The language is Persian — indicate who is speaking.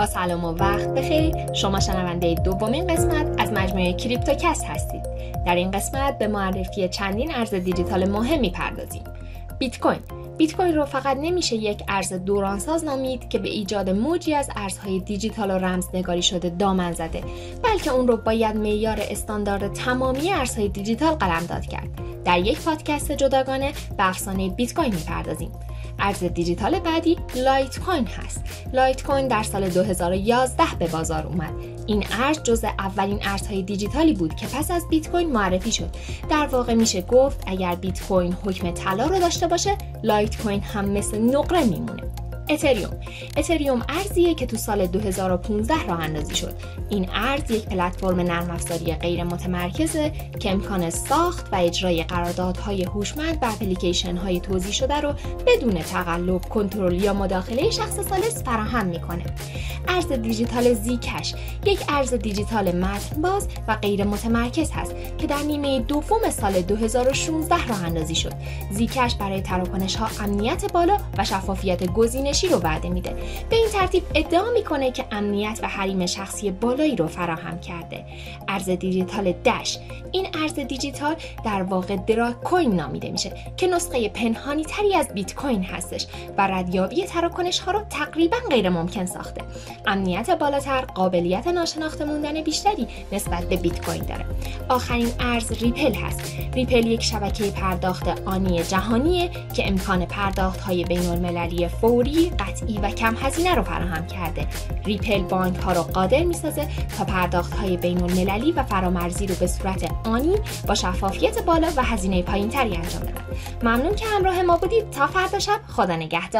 Speaker 1: با سلام و وقت بخیر. شما شنونده دومین قسمت از مجموعه کریپتوکست هستید. در این قسمت به معرفی چندین ارز دیجیتال مهم می‌پردازیم بیت کوین بیت کوین رو فقط نمیشه یک ارز دورانساز نامید که به ایجاد موجی از ارزهای دیجیتال و رمزنگاری شده دامن زده بلکه اون رو باید معیار استاندارد تمامی ارزهای دیجیتال قلمداد کرد. در یک پادکست جداگانه به افسانه بیت کوین می‌پردازیم. ارز دیجیتال بعدی لایت کوین هست. لایت کوین در سال 2011 به بازار اومد. این ارز جزء اولین ارزهای دیجیتالی بود که پس از بیت کوین معرفی شد. در واقع میشه گفت اگر بیت کوین حکم طلا رو داشته باشه لایت کوین هم مثل نقره میمونه. اتریوم اتریوم ارزیه که تو سال 2015 راه اندازی شد. این ارز یک پلتفرم نرم افزاری غیر متمرکزه که امکان ساخت و اجرای قراردادهای هوشمند بر اپلیکیشن های توزیع شده رو بدون تقلب کنترل یا مداخله شخص ثالث فراهم می‌کنه. ارز دیجیتال زیکش یک ارز دیجیتال متن باز و غیر متمرکز هست که در نیمه دوم سال 2016 راه اندازی شد. زیکش برای تراکنش ها امنیت بالا و شفافیت گزینش رو وعده میده. به این ترتیب ادعا می‌کنه که امنیت و حریم شخصی بالایی رو فراهم کرده. ارز دیجیتال دش این ارز دیجیتال در واقع دارک کوین نامیده میشه که نسخه پنهانی تری از بیت کوین هستش و ردیابی تراکنش ها رو تقریبا غیر ممکن ساخته. امنیت بالاتر قابلیت ناشناخته موندن بیشتری نسبت به بیت کوین داره. آخرین ارز ریپل هست. ریپل یک شبکه پرداخت آنی جهانیه که امکان پرداخت های بین المللی فوری قطعی و کم هزینه رو فراهم کرده. ریپل بانک ها رو قادر می‌سازه تا پرداخت های بین المللی و فرامرزی رو به صورت آنی با شفافیت بالا و هزینه پایین تری انجام بدن ممنون که همراه ما بودید. تا فردا شب خدا نگهدار.